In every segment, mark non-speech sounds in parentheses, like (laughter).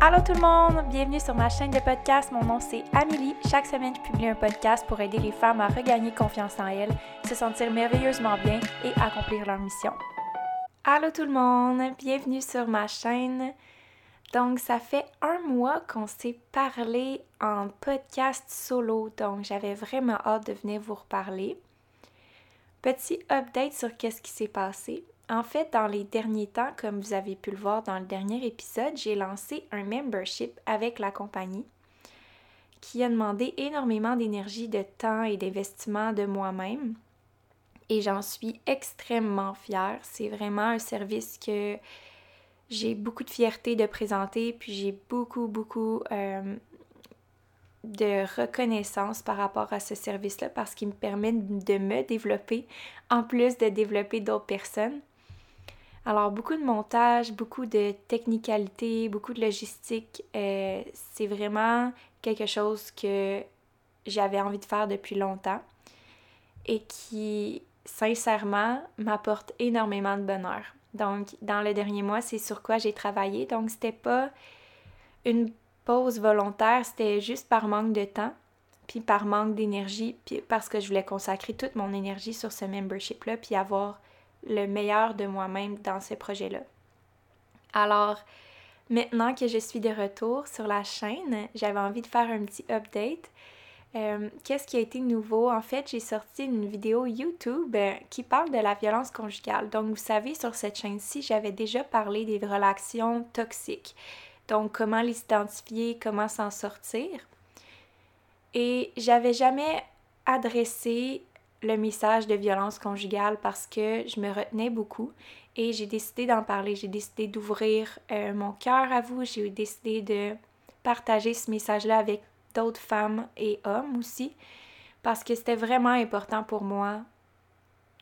Allô tout le monde, bienvenue sur ma chaîne de podcast. Mon nom c'est Amélie. Chaque semaine, je publie un podcast pour aider les femmes à regagner confiance en elles, se sentir merveilleusement bien et accomplir leur mission. Allô tout le monde, bienvenue sur ma chaîne. Donc, ça fait un mois qu'on s'est parlé en podcast solo, donc j'avais vraiment hâte de venir vous reparler. Petit update sur qu'est-ce qui s'est passé. En fait, dans les derniers temps, comme vous avez pu le voir dans le dernier épisode, j'ai lancé un membership avec la compagnie qui a demandé énormément d'énergie, de temps et d'investissement de moi-même. Et j'en suis extrêmement fière. C'est vraiment un service que j'ai beaucoup de fierté de présenter, puis j'ai beaucoup, beaucoup euh, de reconnaissance par rapport à ce service-là parce qu'il me permet de me développer en plus de développer d'autres personnes. Alors, beaucoup de montage, beaucoup de technicalité, beaucoup de logistique. Euh, c'est vraiment quelque chose que j'avais envie de faire depuis longtemps et qui, sincèrement, m'apporte énormément de bonheur. Donc, dans le dernier mois, c'est sur quoi j'ai travaillé. Donc, c'était pas une pause volontaire, c'était juste par manque de temps, puis par manque d'énergie, puis parce que je voulais consacrer toute mon énergie sur ce membership-là, puis avoir le meilleur de moi-même dans ce projet-là. Alors, maintenant que je suis de retour sur la chaîne, j'avais envie de faire un petit update. Euh, qu'est-ce qui a été nouveau? En fait, j'ai sorti une vidéo YouTube euh, qui parle de la violence conjugale. Donc, vous savez, sur cette chaîne-ci, j'avais déjà parlé des relations toxiques. Donc, comment les identifier, comment s'en sortir. Et j'avais jamais adressé le message de violence conjugale parce que je me retenais beaucoup et j'ai décidé d'en parler. J'ai décidé d'ouvrir euh, mon cœur à vous. J'ai décidé de partager ce message-là avec d'autres femmes et hommes aussi parce que c'était vraiment important pour moi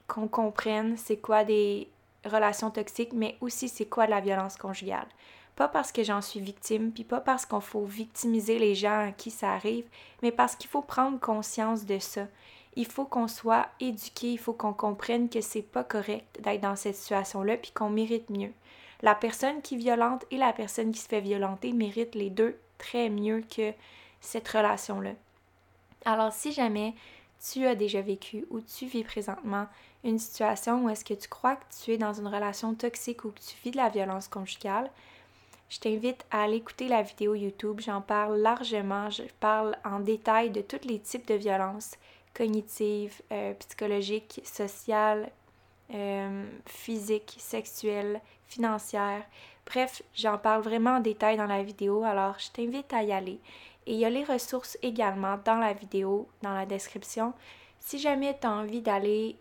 qu'on comprenne c'est quoi des relations toxiques, mais aussi c'est quoi la violence conjugale. Pas parce que j'en suis victime, puis pas parce qu'on faut victimiser les gens à qui ça arrive, mais parce qu'il faut prendre conscience de ça il faut qu'on soit éduqué, il faut qu'on comprenne que c'est pas correct d'être dans cette situation-là, puis qu'on mérite mieux. La personne qui violente et la personne qui se fait violenter méritent les deux très mieux que cette relation-là. Alors, si jamais tu as déjà vécu ou tu vis présentement une situation où est-ce que tu crois que tu es dans une relation toxique ou que tu vis de la violence conjugale, je t'invite à aller écouter la vidéo YouTube. J'en parle largement. Je parle en détail de tous les types de violences cognitive, euh, psychologique, sociale, euh, physique, sexuelle, financière. Bref, j'en parle vraiment en détail dans la vidéo, alors je t'invite à y aller. Et il y a les ressources également dans la vidéo, dans la description. Si jamais tu as envie d'aller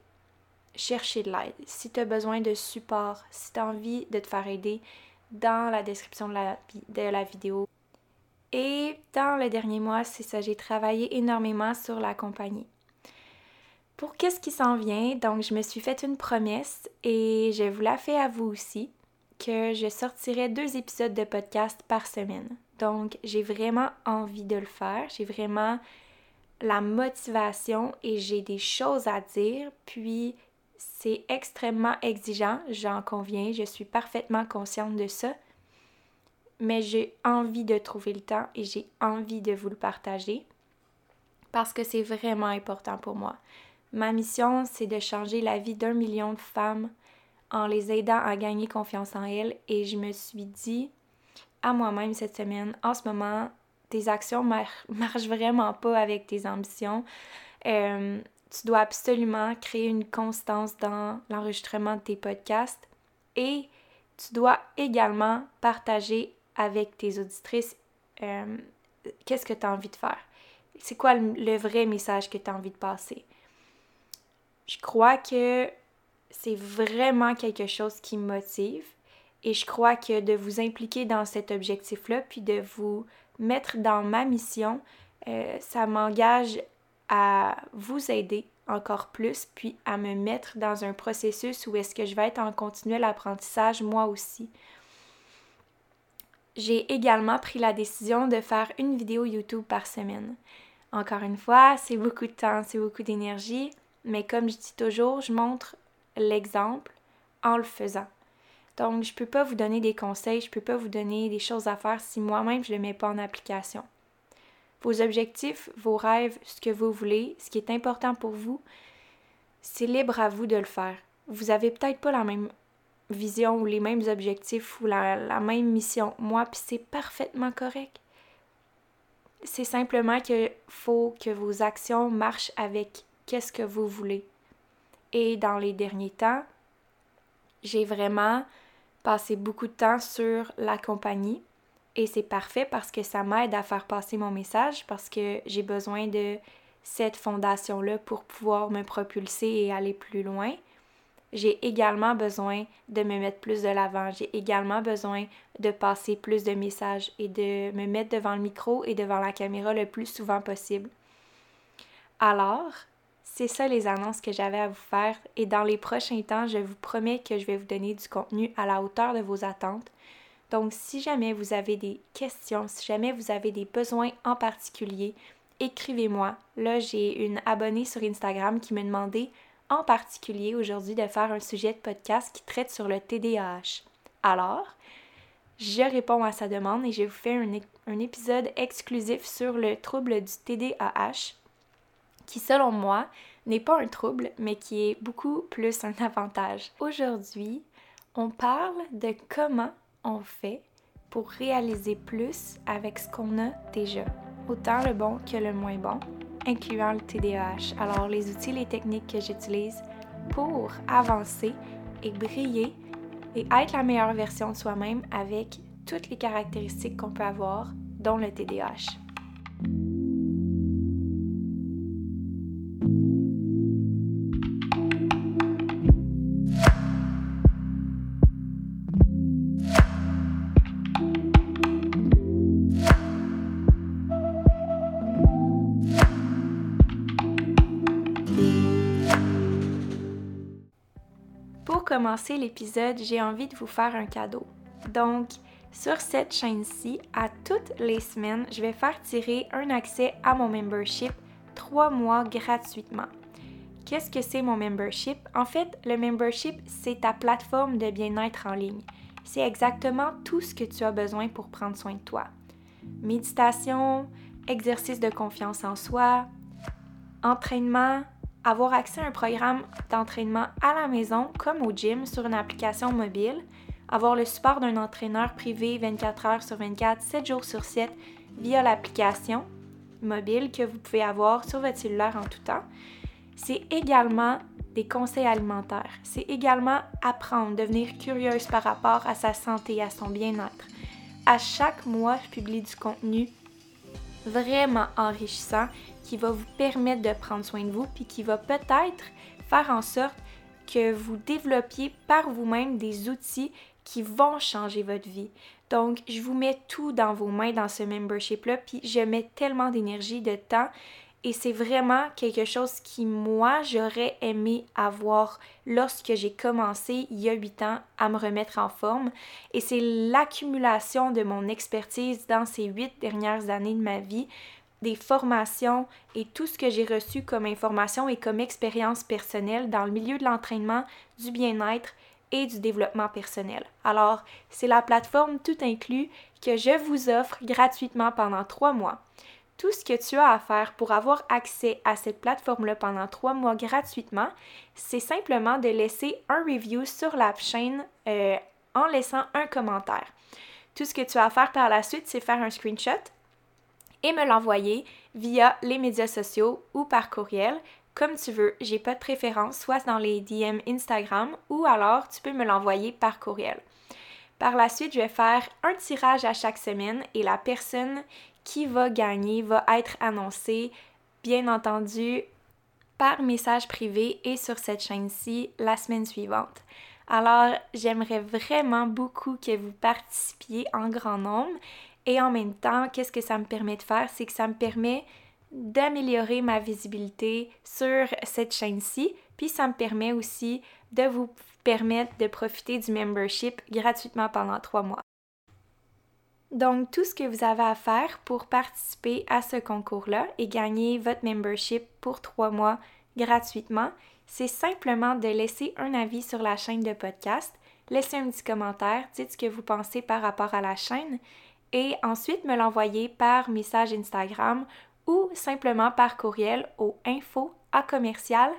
chercher de l'aide, si tu as besoin de support, si tu as envie de te faire aider, dans la description de la, de la vidéo. Et dans le dernier mois, c'est ça, j'ai travaillé énormément sur la compagnie. Pour qu'est-ce qui s'en vient, donc je me suis fait une promesse et je vous la fais à vous aussi que je sortirai deux épisodes de podcast par semaine. Donc j'ai vraiment envie de le faire, j'ai vraiment la motivation et j'ai des choses à dire, puis c'est extrêmement exigeant, j'en conviens, je suis parfaitement consciente de ça, mais j'ai envie de trouver le temps et j'ai envie de vous le partager parce que c'est vraiment important pour moi. Ma mission, c'est de changer la vie d'un million de femmes en les aidant à gagner confiance en elles. Et je me suis dit à moi-même cette semaine, en ce moment, tes actions (laughs) marchent vraiment pas avec tes ambitions. Euh, tu dois absolument créer une constance dans l'enregistrement de tes podcasts et tu dois également partager avec tes auditrices euh, qu'est-ce que tu as envie de faire? C'est quoi le vrai message que tu as envie de passer? Je crois que c'est vraiment quelque chose qui me motive et je crois que de vous impliquer dans cet objectif-là, puis de vous mettre dans ma mission, euh, ça m'engage à vous aider encore plus, puis à me mettre dans un processus où est-ce que je vais être en continuel apprentissage moi aussi. J'ai également pris la décision de faire une vidéo YouTube par semaine. Encore une fois, c'est beaucoup de temps, c'est beaucoup d'énergie, mais comme je dis toujours, je montre l'exemple en le faisant. Donc, je ne peux pas vous donner des conseils, je ne peux pas vous donner des choses à faire si moi-même je ne les mets pas en application. Vos objectifs, vos rêves, ce que vous voulez, ce qui est important pour vous, c'est libre à vous de le faire. Vous n'avez peut-être pas la même vision ou les mêmes objectifs ou la, la même mission. Moi, puis c'est parfaitement correct. C'est simplement qu'il faut que vos actions marchent avec qu'est-ce que vous voulez. Et dans les derniers temps, j'ai vraiment passé beaucoup de temps sur la compagnie et c'est parfait parce que ça m'aide à faire passer mon message parce que j'ai besoin de cette fondation-là pour pouvoir me propulser et aller plus loin. J'ai également besoin de me mettre plus de l'avant. J'ai également besoin de passer plus de messages et de me mettre devant le micro et devant la caméra le plus souvent possible. Alors, c'est ça les annonces que j'avais à vous faire et dans les prochains temps, je vous promets que je vais vous donner du contenu à la hauteur de vos attentes. Donc si jamais vous avez des questions, si jamais vous avez des besoins en particulier, écrivez-moi. Là, j'ai une abonnée sur Instagram qui me demandait en particulier aujourd'hui de faire un sujet de podcast qui traite sur le TDAH. Alors, je réponds à sa demande et je vous fais un, un épisode exclusif sur le trouble du TDAH qui, selon moi, n'est pas un trouble, mais qui est beaucoup plus un avantage. Aujourd'hui, on parle de comment on fait pour réaliser plus avec ce qu'on a déjà, autant le bon que le moins bon, incluant le TDAH. Alors, les outils, les techniques que j'utilise pour avancer et briller et être la meilleure version de soi-même avec toutes les caractéristiques qu'on peut avoir, dont le TDAH. Commencer l'épisode, j'ai envie de vous faire un cadeau. Donc, sur cette chaîne-ci, à toutes les semaines, je vais faire tirer un accès à mon membership trois mois gratuitement. Qu'est-ce que c'est mon membership? En fait, le membership, c'est ta plateforme de bien-être en ligne. C'est exactement tout ce que tu as besoin pour prendre soin de toi. Méditation, exercice de confiance en soi, entraînement, avoir accès à un programme d'entraînement à la maison comme au gym sur une application mobile, avoir le support d'un entraîneur privé 24 heures sur 24, 7 jours sur 7 via l'application mobile que vous pouvez avoir sur votre cellulaire en tout temps. C'est également des conseils alimentaires. C'est également apprendre, devenir curieuse par rapport à sa santé, à son bien-être. À chaque mois, je publie du contenu vraiment enrichissant qui va vous permettre de prendre soin de vous, puis qui va peut-être faire en sorte que vous développiez par vous-même des outils qui vont changer votre vie. Donc, je vous mets tout dans vos mains dans ce membership-là, puis je mets tellement d'énergie, de temps, et c'est vraiment quelque chose qui, moi, j'aurais aimé avoir lorsque j'ai commencé il y a huit ans à me remettre en forme. Et c'est l'accumulation de mon expertise dans ces huit dernières années de ma vie des formations et tout ce que j'ai reçu comme information et comme expérience personnelle dans le milieu de l'entraînement, du bien-être et du développement personnel. Alors, c'est la plateforme tout inclus que je vous offre gratuitement pendant trois mois. Tout ce que tu as à faire pour avoir accès à cette plateforme-là pendant trois mois gratuitement, c'est simplement de laisser un review sur la chaîne euh, en laissant un commentaire. Tout ce que tu as à faire par la suite, c'est faire un screenshot et me l'envoyer via les médias sociaux ou par courriel, comme tu veux. J'ai pas de préférence, soit dans les DM Instagram ou alors tu peux me l'envoyer par courriel. Par la suite, je vais faire un tirage à chaque semaine et la personne qui va gagner va être annoncée, bien entendu, par message privé et sur cette chaîne-ci la semaine suivante. Alors, j'aimerais vraiment beaucoup que vous participiez en grand nombre et en même temps, qu'est-ce que ça me permet de faire? C'est que ça me permet d'améliorer ma visibilité sur cette chaîne-ci, puis ça me permet aussi de vous permettre de profiter du membership gratuitement pendant trois mois. Donc, tout ce que vous avez à faire pour participer à ce concours-là et gagner votre membership pour trois mois gratuitement, c'est simplement de laisser un avis sur la chaîne de podcast laisser un petit commentaire, dites ce que vous pensez par rapport à la chaîne et ensuite me l'envoyer par message Instagram ou simplement par courriel au info à commercial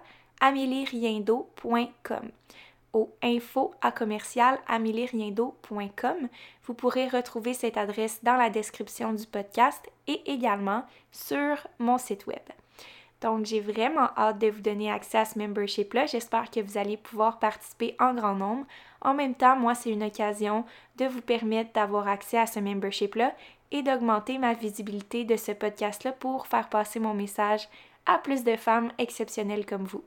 au info Vous pourrez retrouver cette adresse dans la description du podcast et également sur mon site web. Donc, j'ai vraiment hâte de vous donner accès à ce membership-là. J'espère que vous allez pouvoir participer en grand nombre. En même temps, moi, c'est une occasion de vous permettre d'avoir accès à ce membership-là et d'augmenter ma visibilité de ce podcast-là pour faire passer mon message à plus de femmes exceptionnelles comme vous.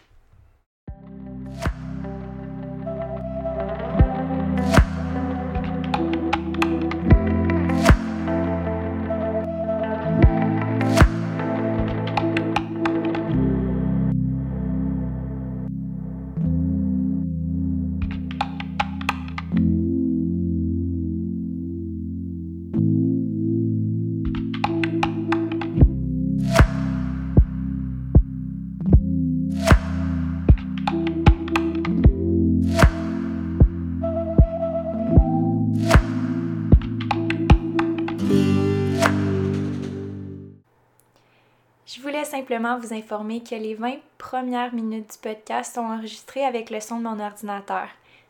Simplement vous informer que les 20 premières minutes du podcast sont enregistrées avec le son de mon ordinateur.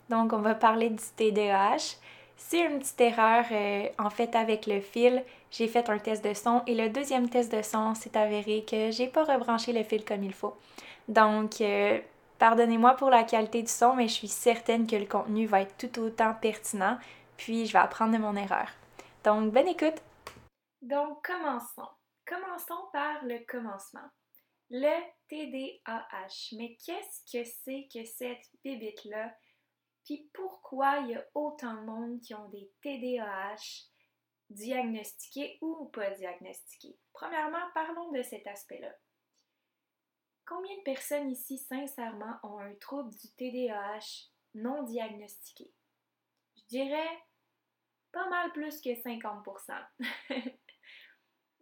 Donc, on va parler du TDAH. C'est une petite erreur euh, en fait avec le fil. J'ai fait un test de son et le deuxième test de son s'est avéré que j'ai pas rebranché le fil comme il faut. Donc, euh, pardonnez-moi pour la qualité du son, mais je suis certaine que le contenu va être tout autant pertinent. Puis, je vais apprendre de mon erreur. Donc, bonne écoute! Donc, commençons. Commençons par le commencement. Le TDAH. Mais qu'est-ce que c'est que cette bébite-là? Puis pourquoi il y a autant de monde qui ont des TDAH diagnostiqués ou pas diagnostiqués? Premièrement, parlons de cet aspect-là. Combien de personnes ici, sincèrement, ont un trouble du TDAH non diagnostiqué? Je dirais pas mal plus que 50%. (laughs)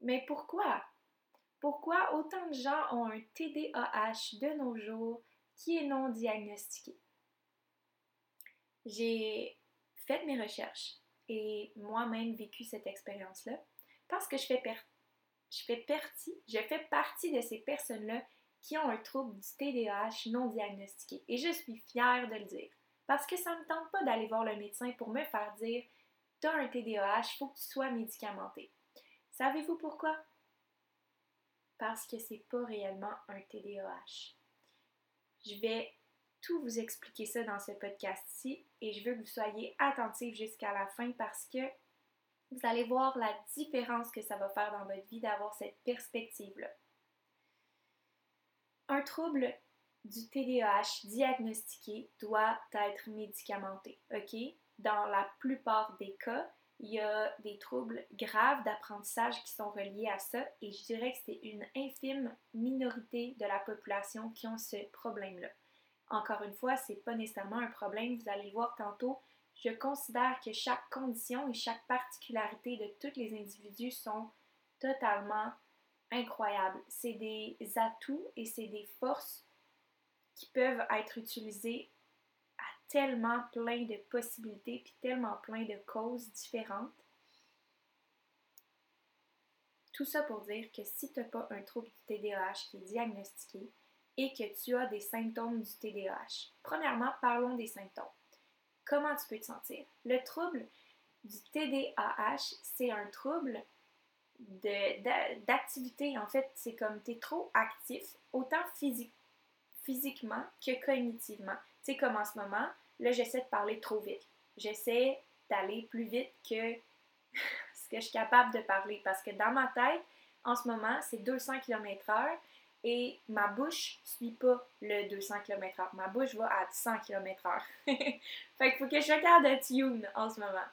Mais pourquoi? Pourquoi autant de gens ont un TDAH de nos jours qui est non diagnostiqué? J'ai fait mes recherches et moi-même vécu cette expérience-là parce que je fais, partie, de ces personnes-là qui ont un trouble du TDAH non diagnostiqué. Et je suis fière de le dire parce que ça ne me tente pas d'aller voir le médecin pour me faire dire Tu as un TDAH, il faut que tu sois médicamenté. Savez-vous pourquoi? Parce que c'est pas réellement un TDAH. Je vais tout vous expliquer ça dans ce podcast-ci et je veux que vous soyez attentifs jusqu'à la fin parce que vous allez voir la différence que ça va faire dans votre vie d'avoir cette perspective-là. Un trouble du TDAH diagnostiqué doit être médicamenté, OK? Dans la plupart des cas, il y a des troubles graves d'apprentissage qui sont reliés à ça et je dirais que c'est une infime minorité de la population qui ont ce problème-là. Encore une fois, c'est pas nécessairement un problème, vous allez le voir tantôt. Je considère que chaque condition et chaque particularité de tous les individus sont totalement incroyables. C'est des atouts et c'est des forces qui peuvent être utilisées tellement plein de possibilités, puis tellement plein de causes différentes. Tout ça pour dire que si tu n'as pas un trouble du TDAH qui est diagnostiqué et que tu as des symptômes du TDAH, premièrement, parlons des symptômes. Comment tu peux te sentir? Le trouble du TDAH, c'est un trouble d'activité. En fait, c'est comme tu es trop actif, autant physiquement que cognitivement. Tu sais, comme en ce moment, Là, j'essaie de parler trop vite. J'essaie d'aller plus vite que (laughs) ce que je suis capable de parler parce que dans ma tête, en ce moment, c'est 200 km/h et ma bouche suit pas le 200 km/h. Ma bouche va à 100 km/h. (laughs) fait qu'il faut que je regarde un tune en ce moment.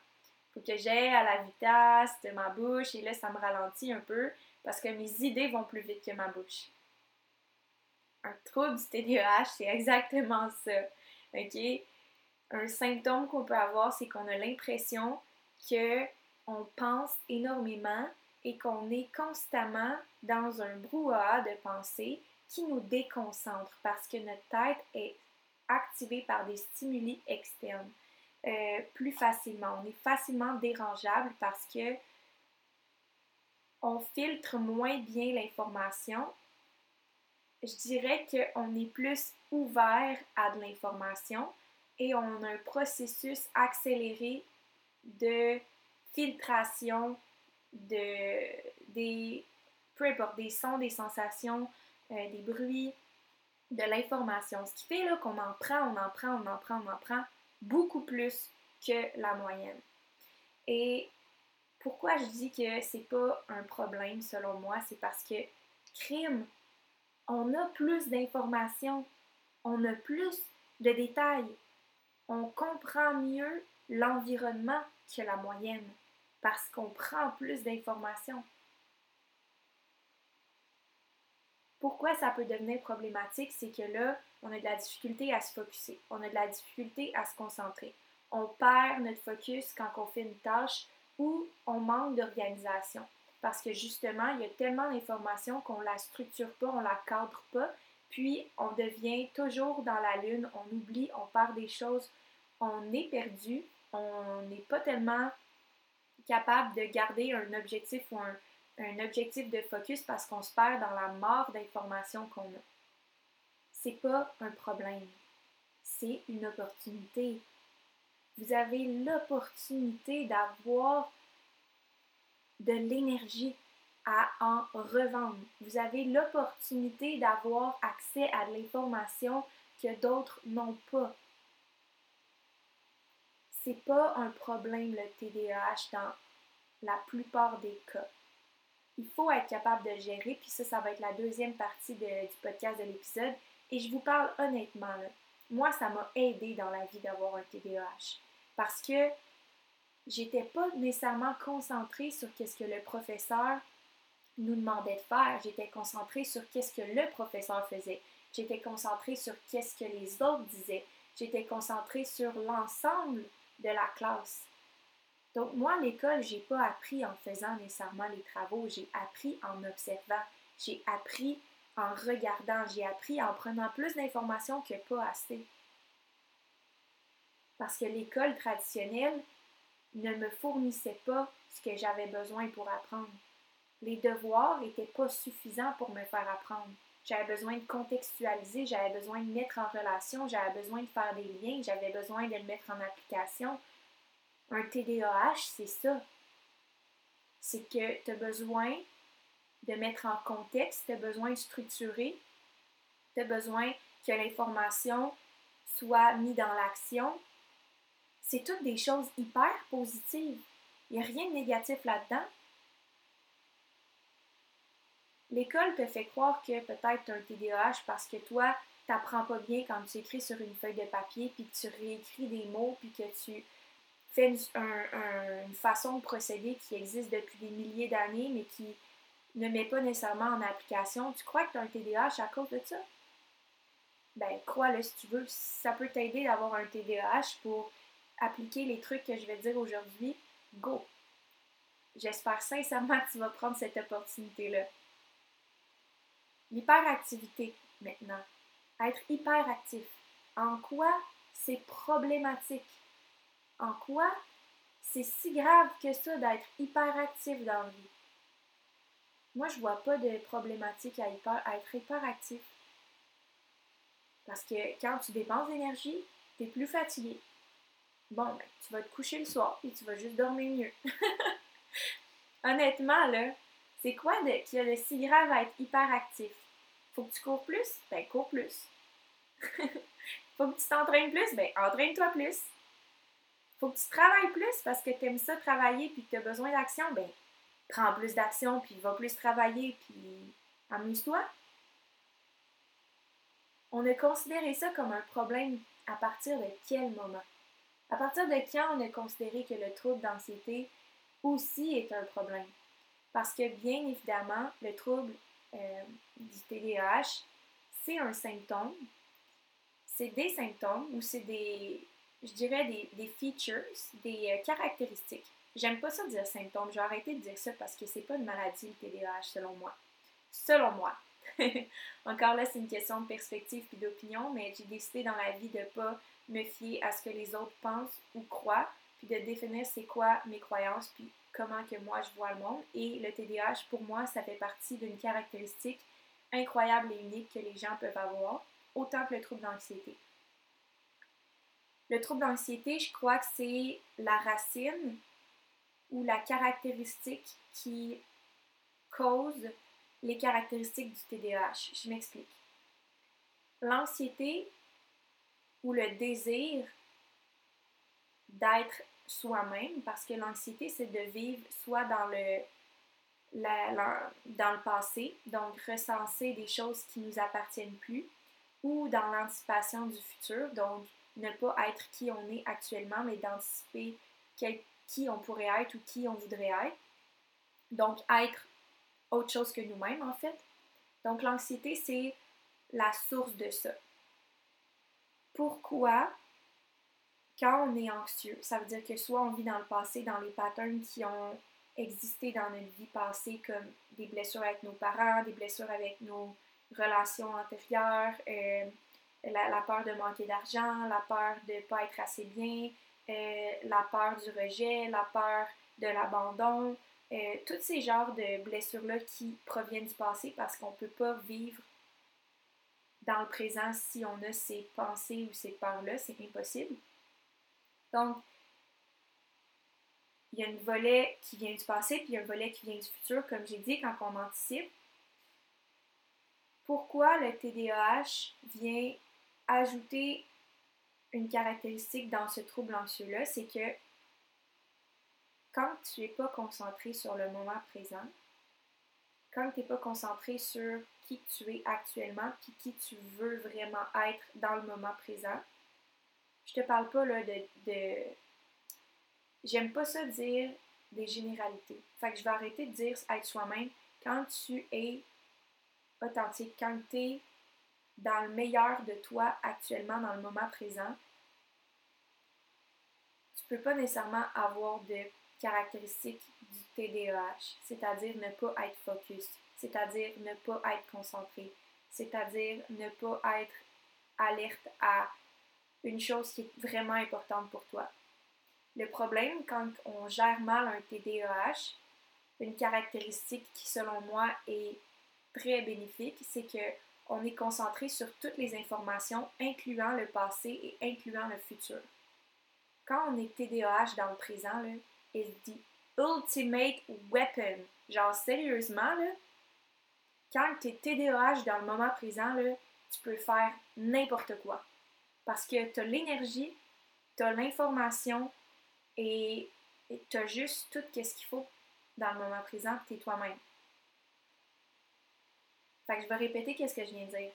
Faut que j'aille à la vitesse de ma bouche et là, ça me ralentit un peu parce que mes idées vont plus vite que ma bouche. Un trouble du TDAH, c'est (laughs) exactement ça. OK? Un symptôme qu'on peut avoir, c'est qu'on a l'impression que on pense énormément et qu'on est constamment dans un brouhaha de pensée qui nous déconcentre parce que notre tête est activée par des stimuli externes. euh, plus facilement. On est facilement dérangeable parce que on filtre moins bien l'information. Je dirais qu'on est plus ouvert à de l'information et on a un processus accéléré de filtration de, des, peu importe, des sons, des sensations, euh, des bruits, de l'information. Ce qui fait qu'on en prend, on en prend, on en prend, on en prend beaucoup plus que la moyenne. Et pourquoi je dis que c'est pas un problème selon moi, c'est parce que crime, on a plus d'informations, on a plus de détails, on comprend mieux l'environnement que la moyenne parce qu'on prend plus d'informations. Pourquoi ça peut devenir problématique, c'est que là, on a de la difficulté à se focuser, on a de la difficulté à se concentrer. On perd notre focus quand on fait une tâche ou on manque d'organisation. Parce que justement, il y a tellement d'informations qu'on ne la structure pas, on ne la cadre pas, puis on devient toujours dans la lune, on oublie, on perd des choses, on est perdu, on n'est pas tellement capable de garder un objectif ou un, objectif de focus parce qu'on se perd dans la mort d'informations qu'on a. C'est pas un problème, c'est une opportunité. Vous avez l'opportunité d'avoir de l'énergie à en revendre. Vous avez l'opportunité d'avoir accès à l'information que d'autres n'ont pas. C'est pas un problème le TDAH dans la plupart des cas il faut être capable de gérer, puis ça, ça va être la deuxième partie du podcast de l'épisode. Et je vous parle honnêtement, moi, ça m'a aidé dans la vie d'avoir un TDAH parce que j'étais pas nécessairement concentrée sur qu'est-ce que le professeur nous demandait de faire. J'étais concentrée sur qu'est-ce que le professeur faisait. J'étais concentrée sur qu'est-ce que les autres disaient. J'étais concentrée sur l'ensemble de la classe. Donc, moi, l'école, j'ai pas appris en faisant nécessairement les travaux, j'ai appris en observant, j'ai appris en regardant, j'ai appris en prenant plus d'informations que pas assez. Parce que l'école traditionnelle ne me fournissait pas ce que j'avais besoin pour apprendre. Les devoirs n'étaient pas suffisants pour me faire apprendre. J'avais besoin de contextualiser, j'avais besoin de mettre en relation, j'avais besoin de faire des liens, j'avais besoin de le mettre en application, un TDAH, c'est ça. C'est que tu as besoin de mettre en contexte, tu as besoin de structurer, tu as besoin que l'information soit mise dans l'action. C'est toutes des choses hyper positives. Il n'y a rien de négatif là-dedans. L'école te fait croire que peut-être tu as un TDAH parce que toi, tu n'apprends pas bien quand tu écris sur une feuille de papier, puis que tu réécris des mots, puis que tu fait une, façon de procéder qui existe depuis des milliers d'années, mais qui ne met pas nécessairement en application. Tu crois que tu as un TDAH à cause de ça? Ben, crois-le si tu veux. Ça peut t'aider d'avoir un TDAH pour appliquer les trucs que je vais dire aujourd'hui. Go! J'espère sincèrement que tu vas prendre cette opportunité-là. L'hyperactivité, maintenant. Être hyperactif. En quoi c'est problématique? en quoi c'est si grave que ça d'être hyperactif dans la vie? Moi, je vois pas de problématique à, être hyperactif. Parce que quand tu dépenses d'énergie, tu es plus fatigué. Bon, ben, tu vas te coucher le soir et tu vas juste dormir mieux. (laughs) Honnêtement, là, c'est quoi qu'il y a de si grave à être hyperactif? Faut que tu cours plus? Ben, cours plus. (laughs) Faut que tu t'entraînes plus? Ben, entraîne-toi plus faut que tu travailles plus parce que tu aimes ça travailler puis que tu as besoin d'action, ben prends plus d'action puis va plus travailler puis amuse-toi. On a considéré ça comme un problème à partir de quel moment? À partir de quand on a considéré que le trouble d'anxiété aussi est un problème? Parce que bien évidemment, le trouble euh, du TDAH, c'est un symptôme, c'est des symptômes ou c'est des, je dirais, des, features, des euh, caractéristiques. J'aime pas ça dire symptômes. J'ai arrêté de dire ça parce que c'est pas une maladie, le TDAH, selon moi. Selon moi. (laughs) Encore là, c'est une question de perspective puis d'opinion, mais j'ai décidé dans la vie de pas me fier à ce que les autres pensent ou croient, puis de définir c'est quoi mes croyances, puis comment que moi je vois le monde. Et le TDAH, pour moi, ça fait partie d'une caractéristique incroyable et unique que les gens peuvent avoir, autant que le trouble d'anxiété. Le trouble d'anxiété, je crois que c'est la racine ou la caractéristique qui cause les caractéristiques du TDAH. Je m'explique. L'anxiété ou le désir d'être soi-même, parce que l'anxiété, c'est de vivre soit dans le, dans le passé, donc recenser des choses qui ne nous appartiennent plus, ou dans l'anticipation du futur, donc ne pas être qui on est actuellement, mais d'anticiper qui on pourrait être ou qui on voudrait être. Donc être autre chose que nous-mêmes, en fait. Donc l'anxiété, c'est la source de ça. Pourquoi quand on est anxieux, ça veut dire que soit on vit dans le passé, dans les patterns qui ont existé dans notre vie passée, comme des blessures avec nos parents, des blessures avec nos relations antérieures, euh, la, peur de manquer d'argent, la peur de ne pas être assez bien, euh, la peur du rejet, la peur de l'abandon, euh, tous ces genres de blessures-là qui proviennent du passé parce qu'on ne peut pas vivre dans le présent si on a ces pensées ou ces peurs-là, c'est impossible. Donc, il y a un volet qui vient du passé, puis il y a un volet qui vient du futur, comme j'ai dit, quand on anticipe. Pourquoi le TDAH vient ajouter une caractéristique dans ce trouble anxieux-là, c'est que quand tu n'es pas concentré sur le moment présent, quand tu n'es pas concentré sur qui tu es actuellement, puis qui tu veux vraiment être dans le moment présent, je te parle pas là, de. J'aime pas ça dire des généralités. Fait que je vais arrêter de dire être soi-même quand tu es authentique, quand tu es dans le meilleur de toi actuellement, dans le moment présent. Tu peux pas nécessairement avoir de caractéristiques du TDAH, c'est-à-dire ne pas être focus, c'est-à-dire ne pas être concentré, c'est-à-dire ne pas être alerte à une chose qui est vraiment importante pour toi. Le problème, quand on gère mal un TDAH, une caractéristique qui, selon moi, est très bénéfique, c'est que on est concentré sur toutes les informations, incluant le passé et incluant le futur. Quand on est TDAH dans le présent, là, c'est dit ultimate weapon. Genre, sérieusement, là, quand tu es TDAH dans le moment présent, là, tu peux faire n'importe quoi. Parce que tu as l'énergie, tu as l'information et tu as juste tout ce qu'il faut dans le moment présent, tu es toi-même. Fait que je vais répéter qu'est-ce que je viens de dire.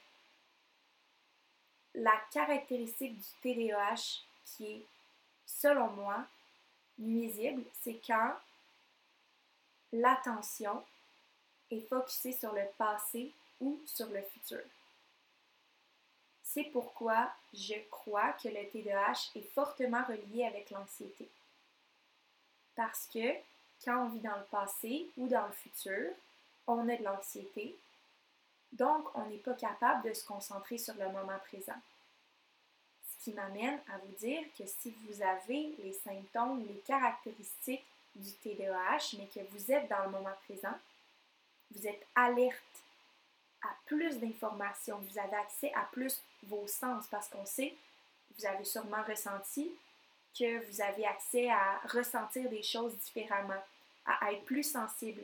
La caractéristique du TDAH qui est, selon moi, nuisible, c'est quand l'attention est focusée sur le passé ou sur le futur. C'est pourquoi je crois que le TDAH est fortement relié avec l'anxiété. Parce que quand on vit dans le passé ou dans le futur, on a de l'anxiété, donc on n'est pas capable de se concentrer sur le moment présent. Ce qui m'amène à vous dire que si vous avez les symptômes, les caractéristiques du TDAH, mais que vous êtes dans le moment présent, vous êtes alerte à plus d'informations, vous avez accès à plus vos sens parce qu'on sait, vous avez sûrement ressenti que vous avez accès à ressentir des choses différemment, à être plus sensible,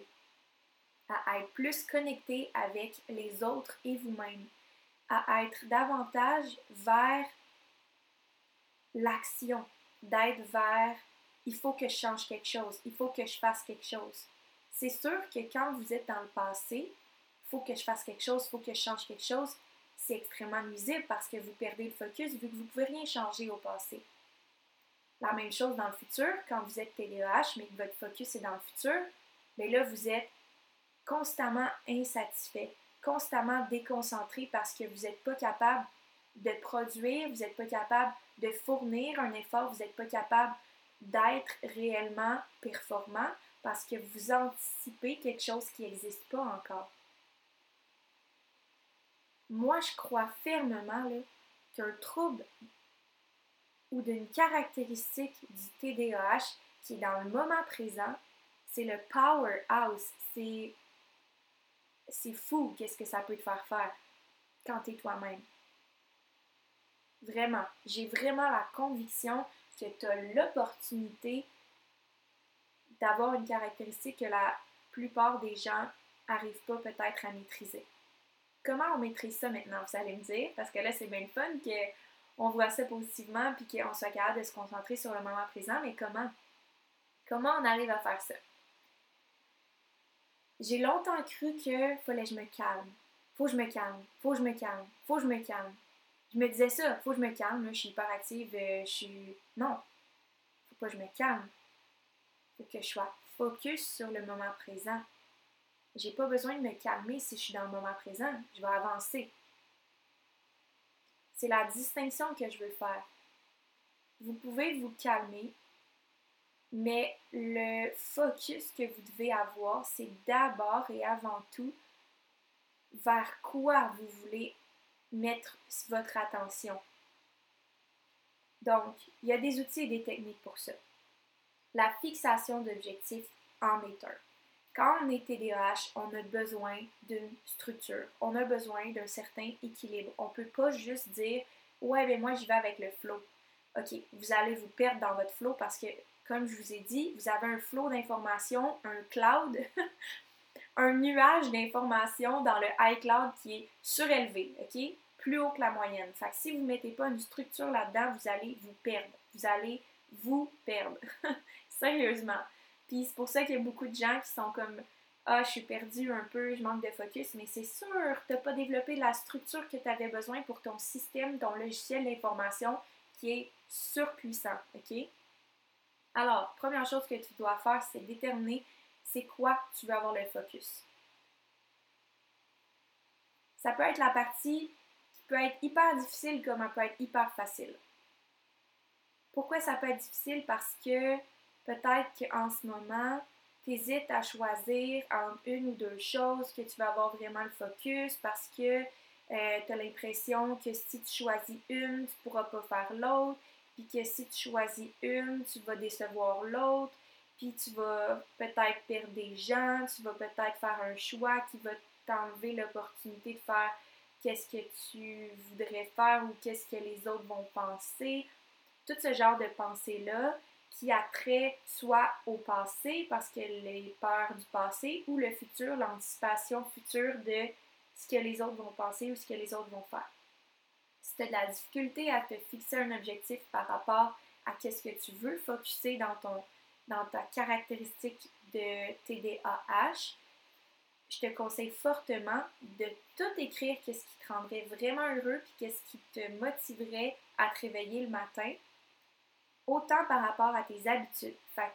à être plus connecté avec les autres et vous-même, à être davantage vers l'action, d'être vers il faut que je change quelque chose, il faut que je fasse quelque chose. C'est sûr que quand vous êtes dans le passé, faut que je fasse quelque chose, faut que je change quelque chose, c'est extrêmement nuisible parce que vous perdez le focus vu que vous ne pouvez rien changer au passé. La même chose dans le futur, quand vous êtes TDAH, mais que votre focus est dans le futur, mais là, vous êtes constamment insatisfait, constamment déconcentré parce que vous n'êtes pas capable de produire, vous n'êtes pas capable de fournir un effort, vous n'êtes pas capable d'être réellement performant parce que vous anticipez quelque chose qui n'existe pas encore. Moi, je crois fermement qu'un trouble ou d'une caractéristique du TDAH qui est dans le moment présent, c'est le powerhouse. C'est, c'est fou qu'est-ce que ça peut te faire faire quand tu es toi-même. Vraiment, j'ai vraiment la conviction que tu as l'opportunité d'avoir une caractéristique que la plupart des gens n'arrivent pas peut-être à maîtriser. Comment on maîtrise ça maintenant, vous allez me dire? Parce que là, c'est bien fun qu'on voit ça positivement puis qu'on soit capable de se concentrer sur le moment présent, mais comment? Comment on arrive à faire ça? J'ai longtemps cru que fallait que je me calme. Faut que je me calme. Faut que je me calme. Faut que je me calme. Je me disais ça, faut que je me calme, je suis hyper active, euh, je suis. Non. Faut pas que je me calme. Faut que je sois focus sur le moment présent. J'ai pas besoin de me calmer si je suis dans le moment présent. Je vais avancer. C'est la distinction que je veux faire. Vous pouvez vous calmer, mais le focus que vous devez avoir, c'est d'abord et avant tout vers quoi vous voulez mettre votre attention. Donc, il y a des outils et des techniques pour ça. La fixation d'objectifs en est un. Quand on est TDAH, on a besoin d'une structure, on a besoin d'un certain équilibre. On ne peut pas juste dire Ouais, ben moi j'y vais avec le flow. OK, vous allez vous perdre dans votre flow parce que, comme je vous ai dit, vous avez un flow d'informations, un cloud, (laughs) un nuage d'informations dans le iCloud qui est surélevé, OK? Plus haut que la moyenne. Fait que si vous ne mettez pas une structure là-dedans, vous allez vous perdre. Vous allez vous perdre. (laughs) Sérieusement. Puis c'est pour ça qu'il y a beaucoup de gens qui sont comme Ah, je suis perdu un peu, je manque de focus, mais c'est sûr, tu n'as pas développé la structure que tu avais besoin pour ton système, ton logiciel d'information qui est surpuissant. OK? Alors, première chose que tu dois faire, c'est déterminer c'est quoi tu veux avoir le focus. Ça peut être la partie qui peut être hyper difficile comme elle peut être hyper facile. Pourquoi ça peut être difficile? Parce que Peut-être qu'en ce moment, tu hésites à choisir entre une ou deux choses que tu vas avoir vraiment le focus parce que euh, tu as l'impression que si tu choisis une, tu ne pourras pas faire l'autre, puis que si tu choisis une, tu vas décevoir l'autre, puis tu vas peut-être perdre des gens, tu vas peut-être faire un choix qui va t'enlever l'opportunité de faire qu'est-ce que tu voudrais faire ou qu'est-ce que les autres vont penser. Tout ce genre de pensées-là, qui a trait soit au passé, parce que les peurs du passé, ou le futur, l'anticipation future de ce que les autres vont penser ou ce que les autres vont faire. Si tu as de la difficulté à te fixer un objectif par rapport à qu'est-ce que tu veux focuser dans, ton, dans ta caractéristique de TDAH, je te conseille fortement de tout écrire qu'est-ce qui te rendrait vraiment heureux puis qu'est-ce qui te motiverait à te réveiller le matin autant par rapport à tes habitudes. Fait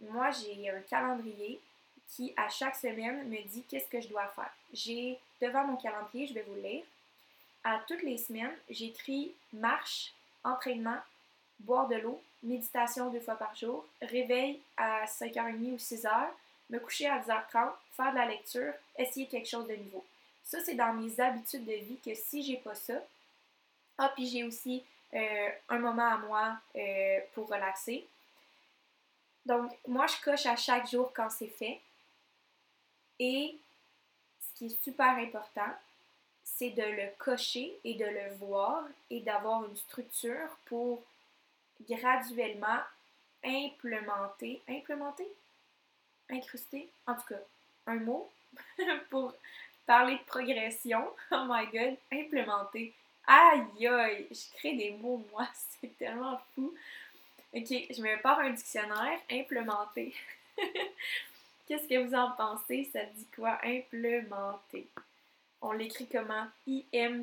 moi, j'ai un calendrier qui, à chaque semaine, me dit qu'est-ce que je dois faire. J'ai devant mon calendrier, je vais vous le lire. À toutes les semaines, j'écris marche, entraînement, boire de l'eau, méditation deux fois par jour, réveil à 5h30 ou 6h, me coucher à 10h30, faire de la lecture, essayer quelque chose de nouveau. Ça, c'est dans mes habitudes de vie que si j'ai pas ça, ah, puis j'ai aussi un moment à moi euh, pour relaxer. Donc, moi, je coche à chaque jour quand c'est fait. Et ce qui est super important, c'est de le cocher et de le voir et d'avoir une structure pour graduellement implémenter, implémenter, incruster, en tout cas, un mot (laughs) pour parler de progression. Oh my god, implémenter. Aïe aïe, je crée des mots moi, (laughs) c'est tellement fou. Ok, je me pars un dictionnaire implémenté. (laughs) Qu'est-ce que vous en pensez? Ça dit quoi? Implémenté? On l'écrit comment? I-M-P-L-E-M-E-N-T-E.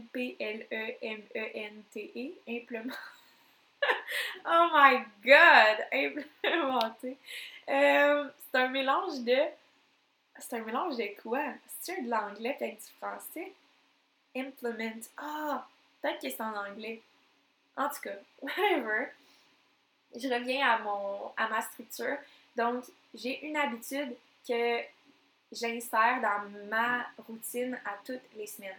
Implémenté. (laughs) oh my god! Implémenté. Euh, c'est un mélange de. C'est un mélange de quoi? C'est-tu de l'anglais avec du français? Implement. Ah! Peut-être que c'est en anglais. En tout cas, (laughs) whatever. Je reviens à, mon, à ma structure. Donc, j'ai une habitude que j'insère dans ma routine à toutes les semaines.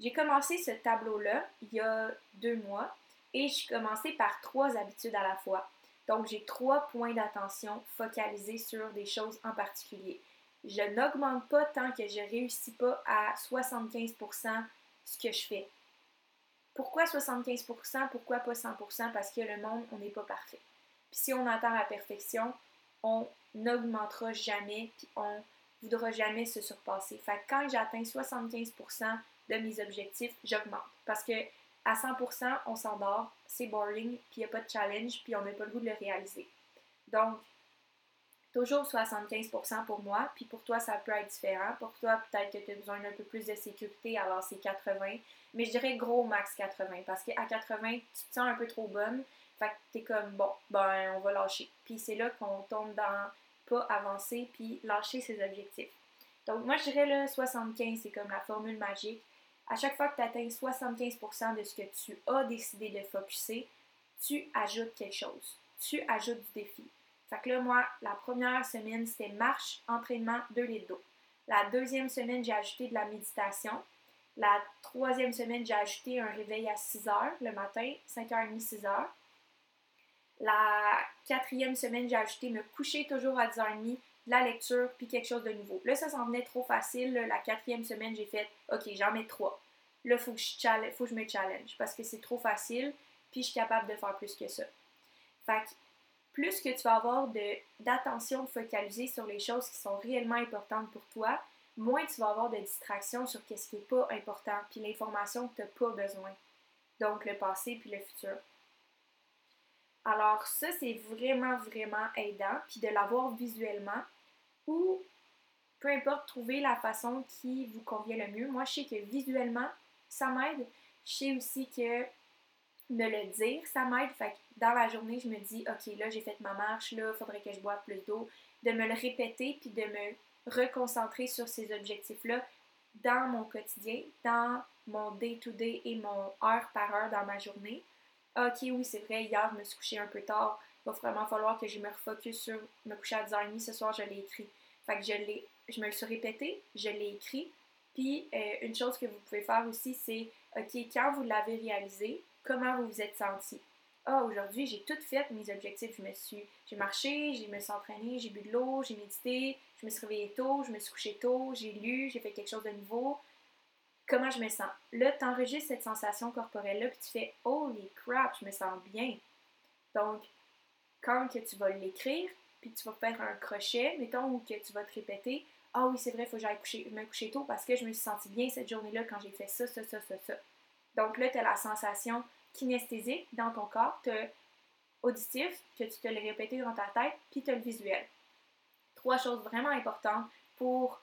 J'ai commencé ce tableau-là il y a deux mois. Et je commencé par trois habitudes à la fois. Donc, j'ai trois points d'attention focalisés sur des choses en particulier. Je n'augmente pas tant que je ne réussis pas à 75% ce que je fais. Pourquoi 75%? Pourquoi pas 100%? Parce que le monde, on n'est pas parfait. Puis si on attend la perfection, on n'augmentera jamais, puis on voudra jamais se surpasser. Fait que quand j'atteins 75% de mes objectifs, j'augmente. Parce que à 100%, on s'endort, c'est boring, puis il n'y a pas de challenge, puis on n'a pas le goût de le réaliser. Donc, toujours 75% pour moi, puis pour toi, ça peut être différent. Pour toi, peut-être que tu as besoin d'un peu plus de sécurité, alors c'est 80. Mais je dirais gros max 80, parce qu'à 80, tu te sens un peu trop bonne. Fait que t'es comme, bon, ben, on va lâcher. Puis c'est là qu'on tombe dans pas avancer, puis lâcher ses objectifs. Donc, moi, je dirais le 75, c'est comme la formule magique. À chaque fois que tu atteins 75% de ce que tu as décidé de focuser, tu ajoutes quelque chose. Tu ajoutes du défi. Fait que là, moi, la première semaine, c'était marche, entraînement, 2 litres d'eau. La deuxième semaine, j'ai ajouté de la méditation. La troisième semaine, j'ai ajouté un réveil à 6 heures le matin, 5h30, 6 h. La quatrième semaine, j'ai ajouté me coucher toujours à 10h30, la lecture, puis quelque chose de nouveau. Là, ça s'en venait trop facile. La quatrième semaine, j'ai fait OK, j'en mets trois. Là, il faut, faut que je me challenge parce que c'est trop facile, puis je suis capable de faire plus que ça. Fait que plus que tu vas avoir d'attention focalisée sur les choses qui sont réellement importantes pour toi, moins tu vas avoir de distractions sur ce qui n'est pas important, puis l'information que tu n'as pas besoin. Donc le passé puis le futur. Alors ça, c'est vraiment, vraiment aidant, puis de l'avoir visuellement ou peu importe, trouver la façon qui vous convient le mieux. Moi, je sais que visuellement, ça m'aide. Je sais aussi que me le dire, ça m'aide. Fait que dans la journée, je me dis, OK, là, j'ai fait ma marche, là, faudrait que je boive plus d'eau. De me le répéter, puis de me reconcentrer sur ces objectifs-là dans mon quotidien, dans mon day-to-day et mon heure par heure dans ma journée. OK, oui, c'est vrai, hier, je me suis couchée un peu tard. Il va vraiment falloir que je me refocus sur me coucher à 10h30. Ce soir, je l'ai écrit. Fait que je l'ai, je me le suis répété, je l'ai écrit. Puis, euh, une chose que vous pouvez faire aussi, c'est, OK, quand vous l'avez réalisé, comment vous vous êtes senti. Ah, aujourd'hui, j'ai tout fait mes objectifs. Je me suis, j'ai marché, je me suis entraîné, j'ai bu de l'eau, j'ai médité, je me suis réveillée tôt, je me suis couché tôt, j'ai lu, j'ai fait quelque chose de nouveau. Comment je me sens? Là, tu enregistres cette sensation corporelle-là, puis tu fais Holy crap, je me sens bien. Donc, quand que tu vas l'écrire, puis tu vas faire un crochet, mettons, ou que tu vas te répéter Ah oui, c'est vrai, il faut que j'aille me coucher tôt parce que je me suis sentie bien cette journée-là quand j'ai fait ça, ça, ça, ça, ça. Donc là, tu as la sensation kinesthésique dans ton corps, tu as auditif, que tu te le répété dans ta tête, puis tu as le visuel. Trois choses vraiment importantes pour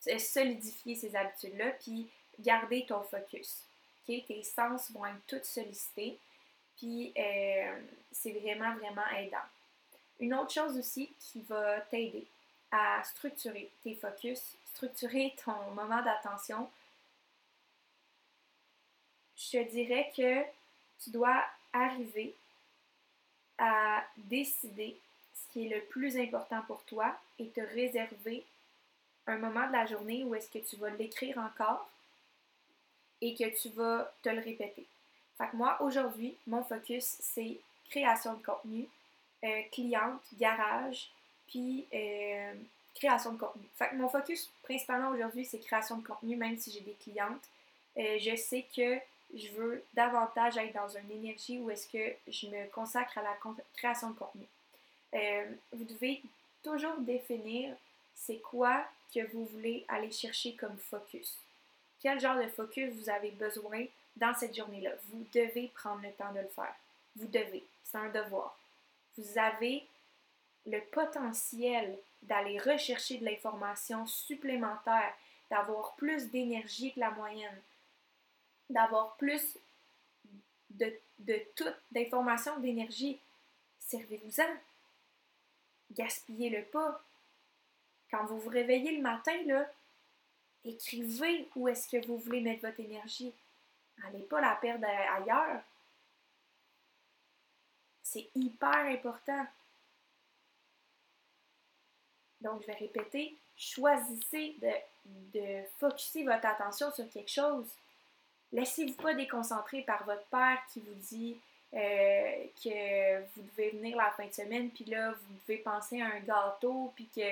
solidifier ces habitudes-là, puis garder ton focus. Tes sens vont être tous sollicités, puis euh, c'est vraiment, vraiment aidant. Une autre chose aussi qui va t'aider à structurer tes focus, structurer ton moment d'attention, je te dirais que tu dois arriver à décider ce qui est le plus important pour toi et te réserver un moment de la journée où est-ce que tu vas l'écrire encore et que tu vas te le répéter. Fait que moi, aujourd'hui, mon focus, c'est création de contenu, euh, cliente, garage, puis euh, création de contenu. Fait que mon focus principalement aujourd'hui, c'est création de contenu, même si j'ai des clientes. Euh, je sais que je veux davantage être dans une énergie où est-ce que je me consacre à la création de contenu. vous devez toujours définir c'est quoi que vous voulez aller chercher comme focus. Quel genre de focus vous avez besoin dans cette journée-là? Vous devez prendre le temps de le faire. Vous devez. C'est un devoir. Vous avez le potentiel d'aller rechercher de l'information supplémentaire, d'avoir plus d'énergie que la moyenne, d'avoir plus de, de toute d'informations, d'énergie. Servez-vous-en. Gaspillez-le pas. Quand vous vous réveillez le matin, écrivez où est-ce que vous voulez mettre votre énergie. Allez pas la perdre ailleurs. C'est hyper important. Donc, je vais répéter, choisissez de, de votre attention sur quelque chose. Laissez-vous pas déconcentrer par votre père qui vous dit euh, que vous devez venir la fin de semaine, puis là, vous devez penser à un gâteau, puis que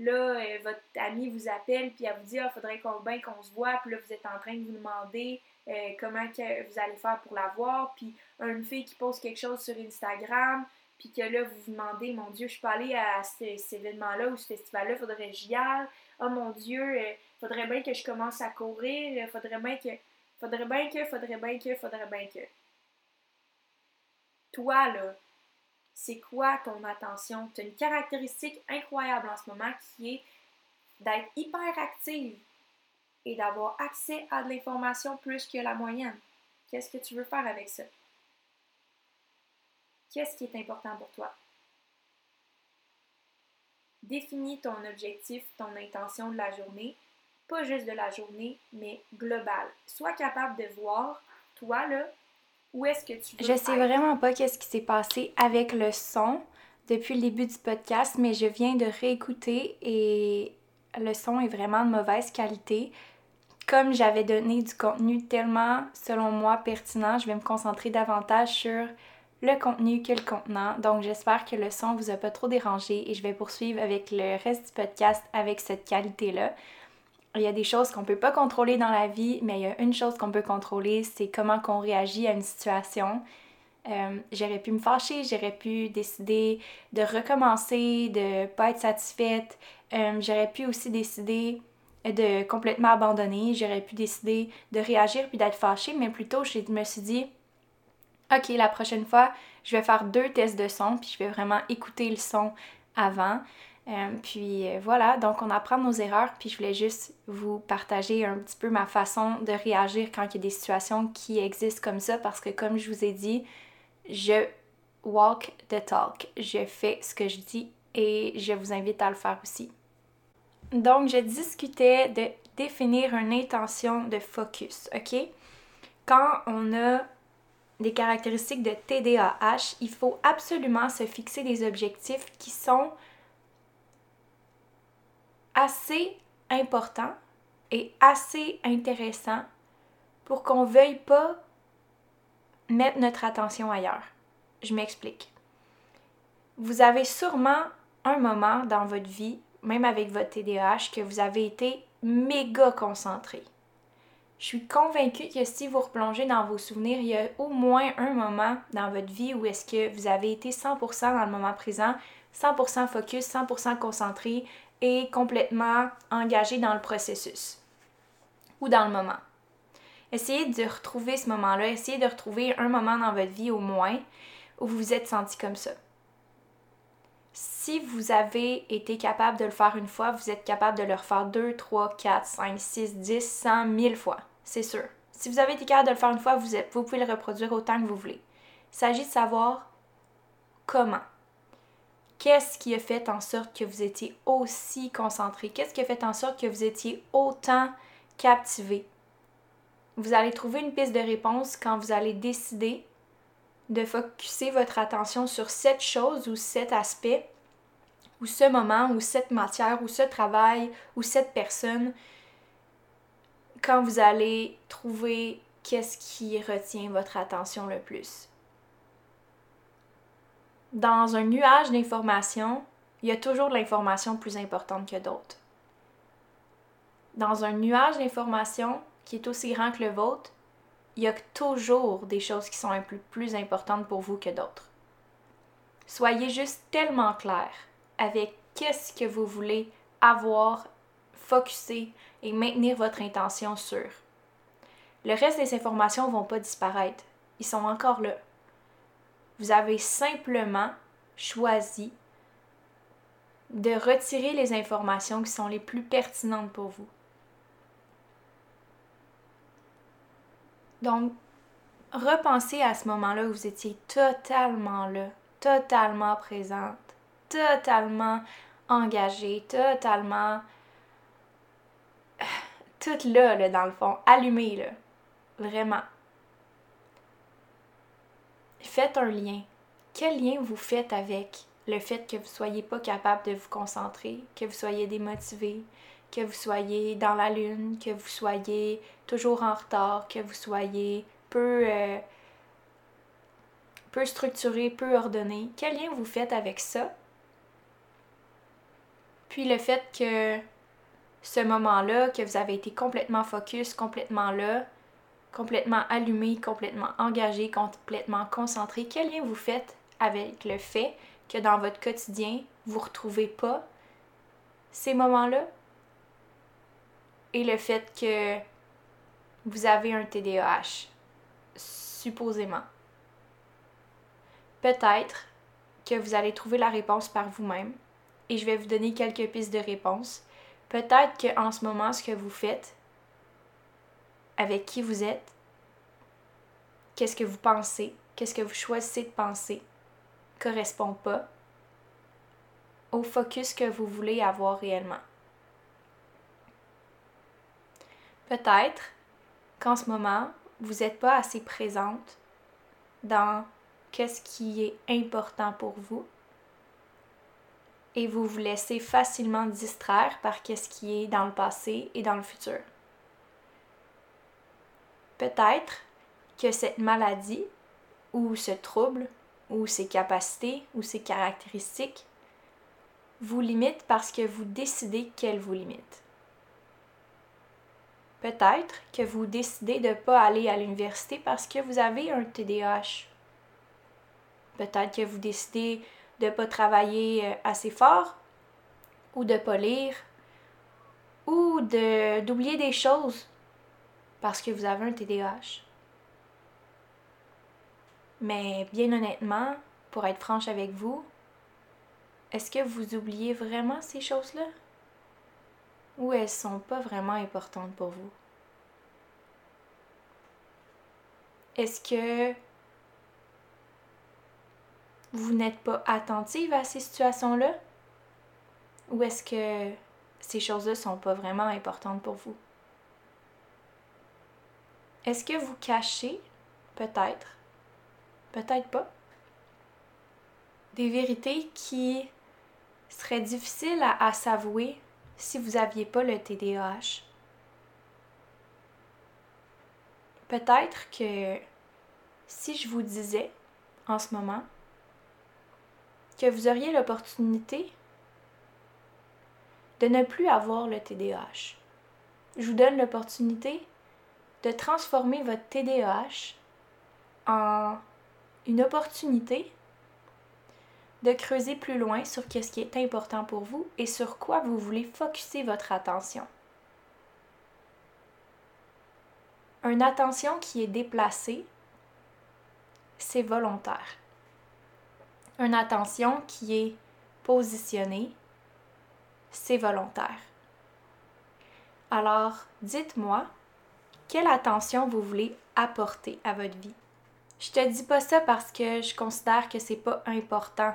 là, euh, votre ami vous appelle, puis elle vous dit, ah, faudrait qu'on bien qu'on se voit, puis là, vous êtes en train de vous demander euh, comment vous allez faire pour la voir, puis une fille qui pose quelque chose sur Instagram, puis que là, vous vous demandez, mon Dieu, je pas allée à cet, événement-là ou ce festival-là, faudrait que j'y aille. Oh mon Dieu, faudrait bien que je commence à courir, faudrait bien que, faudrait bien que, faudrait bien que, faudrait bien que. Toi, là, c'est quoi ton attention? Tu as une caractéristique incroyable en ce moment qui est d'être hyper active et d'avoir accès à de l'information plus que la moyenne. Qu'est-ce que tu veux faire avec ça? Qu'est-ce qui est important pour toi? Définis ton objectif, ton intention de la journée, pas juste de la journée, mais globale. Sois capable de voir, toi, là, où est-ce que tu veux Je sais vraiment pas qu'est-ce qui s'est passé avec le son depuis le début du podcast, mais je viens de réécouter et le son est vraiment de mauvaise qualité. Comme j'avais donné du contenu tellement, selon moi, pertinent, je vais me concentrer davantage sur le contenu que le contenant. Donc, j'espère que le son vous a pas trop dérangé et je vais poursuivre avec le reste du podcast avec cette qualité-là il y a des choses qu'on peut pas contrôler dans la vie, mais il y a une chose qu'on peut contrôler, c'est comment qu'on réagit à une situation. Euh, j'aurais pu me fâcher, j'aurais pu décider de recommencer, de pas être satisfaite. Euh, j'aurais pu aussi décider de complètement abandonner. J'aurais pu décider de réagir puis d'être fâchée, mais plutôt je me suis dit, ok, la prochaine fois, je vais faire deux tests de son puis je vais vraiment écouter le son avant. Euh, puis euh, voilà, donc on apprend nos erreurs, puis je voulais juste vous partager un petit peu ma façon de réagir quand il y a des situations qui existent comme ça, parce que comme je vous ai dit, je walk the talk, je fais ce que je dis et je vous invite à le faire aussi. Donc je discutais de définir une intention de focus, ok? Quand on a des caractéristiques de TDAH, il faut absolument se fixer des objectifs qui sont assez important et assez intéressant pour qu'on veuille pas mettre notre attention ailleurs. Je m'explique. Vous avez sûrement un moment dans votre vie, même avec votre TDAH, que vous avez été méga concentré. Je suis convaincue que si vous replongez dans vos souvenirs, il y a au moins un moment dans votre vie où est-ce que vous avez été 100% dans le moment présent, 100% focus, 100% concentré, et complètement engagé dans le processus ou dans le moment. Essayez de retrouver ce moment-là, essayez de retrouver un moment dans votre vie au moins où vous vous êtes senti comme ça. Si vous avez été capable de le faire une fois, vous êtes capable de le refaire deux, trois, quatre, cinq, six, dix, cent, mille fois, c'est sûr. Si vous avez été capable de le faire une fois, vous, vous pouvez le reproduire autant que vous voulez. Il s'agit de savoir comment. Qu'est-ce qui a fait en sorte que vous étiez aussi concentré? Qu'est-ce qui a fait en sorte que vous étiez autant captivé? Vous allez trouver une piste de réponse quand vous allez décider de focuser votre attention sur cette chose ou cet aspect ou ce moment ou cette matière ou ce travail ou cette personne quand vous allez trouver qu'est-ce qui retient votre attention le plus dans un nuage d'informations, il y a toujours de l'information plus importante que d'autres. Dans un nuage d'informations qui est aussi grand que le vôtre, il y a toujours des choses qui sont un peu plus importantes pour vous que d'autres. Soyez juste tellement clair avec qu'est-ce que vous voulez avoir, focuser et maintenir votre intention sur. Le reste des informations ne vont pas disparaître. Ils sont encore là. Vous avez simplement choisi de retirer les informations qui sont les plus pertinentes pour vous. Donc, repensez à ce moment-là où vous étiez totalement là, totalement présente, totalement engagée, totalement... Tout là, là, dans le fond, allumée, là. Vraiment faites un lien. Quel lien vous faites avec le fait que vous ne soyez pas capable de vous concentrer, que vous soyez démotivé, que vous soyez dans la lune, que vous soyez toujours en retard, que vous soyez peu, euh, peu structuré, peu ordonné? Quel lien vous faites avec ça? Puis le fait que ce moment-là, que vous avez été complètement focus, complètement là, complètement allumé, complètement engagé, complètement concentré, quel lien vous faites avec le fait que dans votre quotidien, vous ne retrouvez pas ces moments-là? Et le fait que vous avez un TDAH, supposément. Peut-être que vous allez trouver la réponse par vous-même et je vais vous donner quelques pistes de réponse. Peut-être qu'en ce moment, ce que vous faites, avec qui vous êtes, qu'est-ce que vous pensez, qu'est-ce que vous choisissez de penser, correspond pas au focus que vous voulez avoir réellement. Peut-être qu'en ce moment, vous n'êtes pas assez présente dans qu'est-ce qui est important pour vous et vous vous laissez facilement distraire par qu'est-ce qui est dans le passé et dans le futur. Peut-être que cette maladie ou ce trouble ou ses capacités ou ses caractéristiques vous limite parce que vous décidez qu'elle vous limite. Peut-être que vous décidez de ne pas aller à l'université parce que vous avez un TDAH. Peut-être que vous décidez de ne pas travailler euh, assez fort ou de ne pas lire ou d'oublier des choses parce que vous avez un TDAH. Mais bien honnêtement, pour être franche avec vous, est-ce que vous oubliez vraiment ces choses-là? ou elles sont pas vraiment importantes pour vous? Est-ce que vous n'êtes pas attentive à ces situations-là? Ou est-ce que ces choses-là sont pas vraiment importantes pour vous? Est-ce que vous cachez, peut-être, peut-être pas, des vérités qui seraient difficiles à, à s'avouer si vous n'aviez pas le TDAH. Peut-être que si je vous disais en ce moment que vous auriez l'opportunité de ne plus avoir le TDAH, je vous donne l'opportunité de transformer votre TDAH en une opportunité de creuser plus loin sur ce qui est important pour vous et sur quoi vous voulez focuser votre attention. Une attention qui est déplacée, c'est volontaire. Une attention qui est positionnée, c'est volontaire. Alors, dites-moi, quelle attention vous voulez apporter à votre vie? Je te dis pas ça parce que je considère que c'est pas important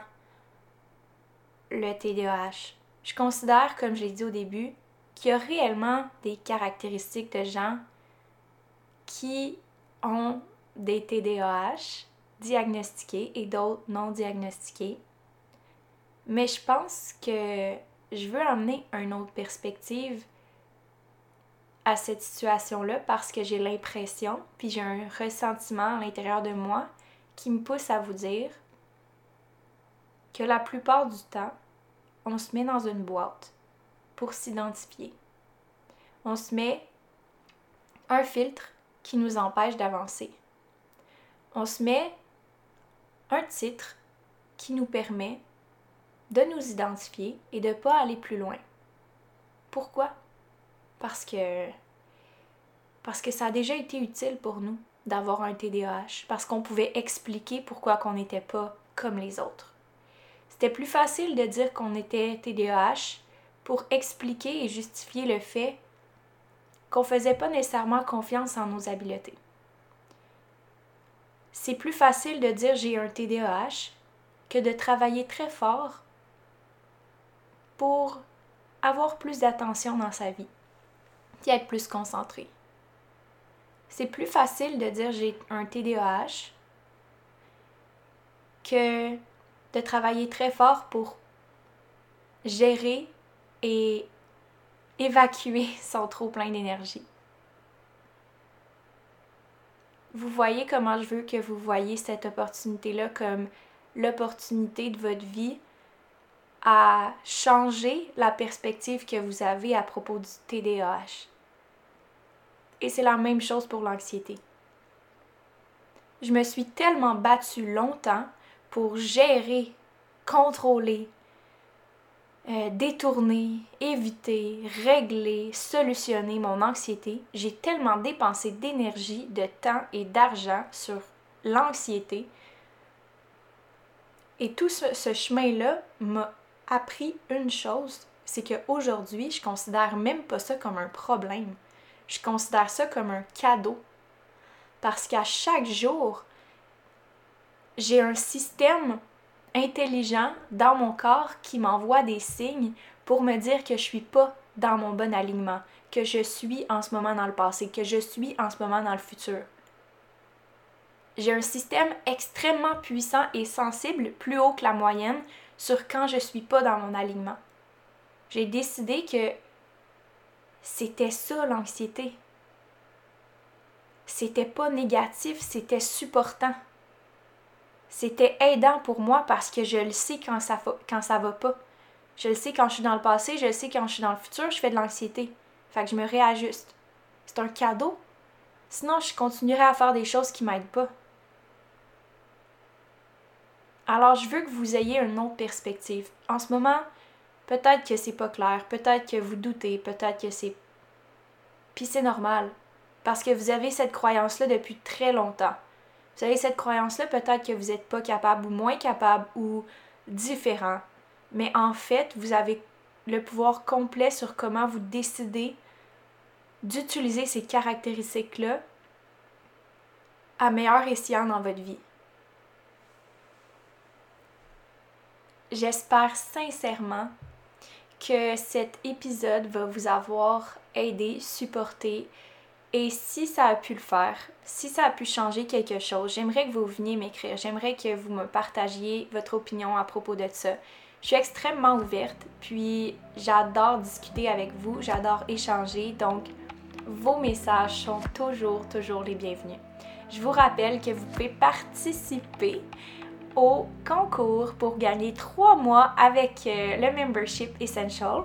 le TDAH. Je considère, comme je l'ai dit au début, qu'il y a réellement des caractéristiques de gens qui ont des TDAH diagnostiqués et d'autres non diagnostiqués. Mais je pense que je veux amener une autre perspective cette situation-là parce que j'ai l'impression, puis j'ai un ressentiment à l'intérieur de moi qui me pousse à vous dire que la plupart du temps, on se met dans une boîte pour s'identifier. On se met un filtre qui nous empêche d'avancer. On se met un titre qui nous permet de nous identifier et de ne pas aller plus loin. Pourquoi? Parce que parce que ça a déjà été utile pour nous d'avoir un TDAH, parce qu'on pouvait expliquer pourquoi qu'on n'était pas comme les autres. C'était plus facile de dire qu'on était TDAH pour expliquer et justifier le fait qu'on faisait pas nécessairement confiance en nos habiletés. C'est plus facile de dire j'ai un TDAH que de travailler très fort pour avoir plus d'attention dans sa vie et être plus concentré. C'est plus facile de dire j'ai un TDAH que de travailler très fort pour gérer et évacuer (laughs) son trop plein d'énergie. Vous voyez comment je veux que vous voyez cette opportunité-là comme l'opportunité de votre vie à changer la perspective que vous avez à propos du TDAH. Et c'est la même chose pour l'anxiété. Je me suis tellement battue longtemps pour gérer, contrôler, euh, détourner, éviter, régler, solutionner mon anxiété. J'ai tellement dépensé d'énergie, de temps et d'argent sur l'anxiété. Et tout ce, ce chemin-là m'a appris une chose, c'est qu'aujourd'hui, je considère même pas ça comme un problème. Je considère ça comme un cadeau. Parce qu'à chaque jour, j'ai un système intelligent dans mon corps qui m'envoie des signes pour me dire que je suis pas dans mon bon alignement, que je suis en ce moment dans le passé, que je suis en ce moment dans le futur. J'ai un système extrêmement puissant et sensible, plus haut que la moyenne, sur quand je suis pas dans mon alignement. J'ai décidé que c'était ça l'anxiété. C'était pas négatif, c'était supportant. C'était aidant pour moi parce que je le sais quand ça, quand ça va pas. Je le sais quand je suis dans le passé, je le sais quand je suis dans le futur, je fais de l'anxiété. Fait que je me réajuste. C'est un cadeau. Sinon, je continuerai à faire des choses qui m'aident pas. Alors, je veux que vous ayez une autre perspective. En ce moment, peut-être que c'est pas clair, peut-être que vous doutez, peut-être que c'est. Puis c'est normal. Parce que vous avez cette croyance-là depuis très longtemps. Vous avez cette croyance-là, peut-être que vous n'êtes pas capable ou moins capable ou différent. Mais en fait, vous avez le pouvoir complet sur comment vous décidez d'utiliser ces caractéristiques-là à meilleur escient dans votre vie. J'espère sincèrement que cet épisode va vous avoir aidé, supporté. Et si ça a pu le faire, si ça a pu changer quelque chose, j'aimerais que vous veniez m'écrire. J'aimerais que vous me partagiez votre opinion à propos de ça. Je suis extrêmement ouverte, puis j'adore discuter avec vous, j'adore échanger. Donc, vos messages sont toujours, toujours les bienvenus. Je vous rappelle que vous pouvez participer au concours pour gagner trois mois avec euh, le Membership Essential.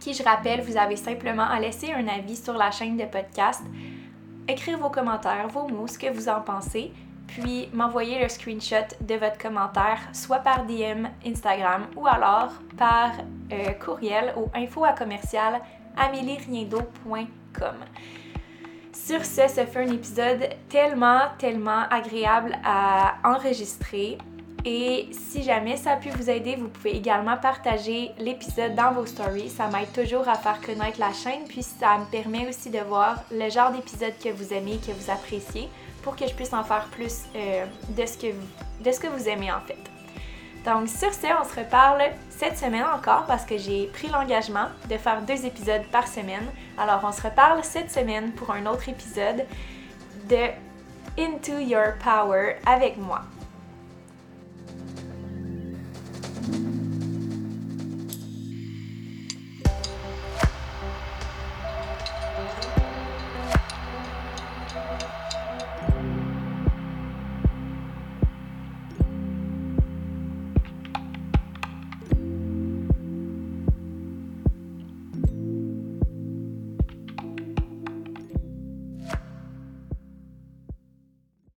Qui, je rappelle, vous avez simplement à laisser un avis sur la chaîne de podcast, écrire vos commentaires, vos mots, ce que vous en pensez, puis m'envoyer le screenshot de votre commentaire, soit par DM Instagram ou alors par euh, courriel au info à commercial sur ce, ce fait un épisode tellement, tellement agréable à enregistrer. Et si jamais ça a pu vous aider, vous pouvez également partager l'épisode dans vos stories. Ça m'aide toujours à faire connaître la chaîne, puis ça me permet aussi de voir le genre d'épisode que vous aimez, que vous appréciez, pour que je puisse en faire plus euh, de ce que vous aimez en fait. Donc sur ce, on se reparle cette semaine encore parce que j'ai pris l'engagement de faire deux épisodes par semaine. Alors on se reparle cette semaine pour un autre épisode de Into Your Power avec moi.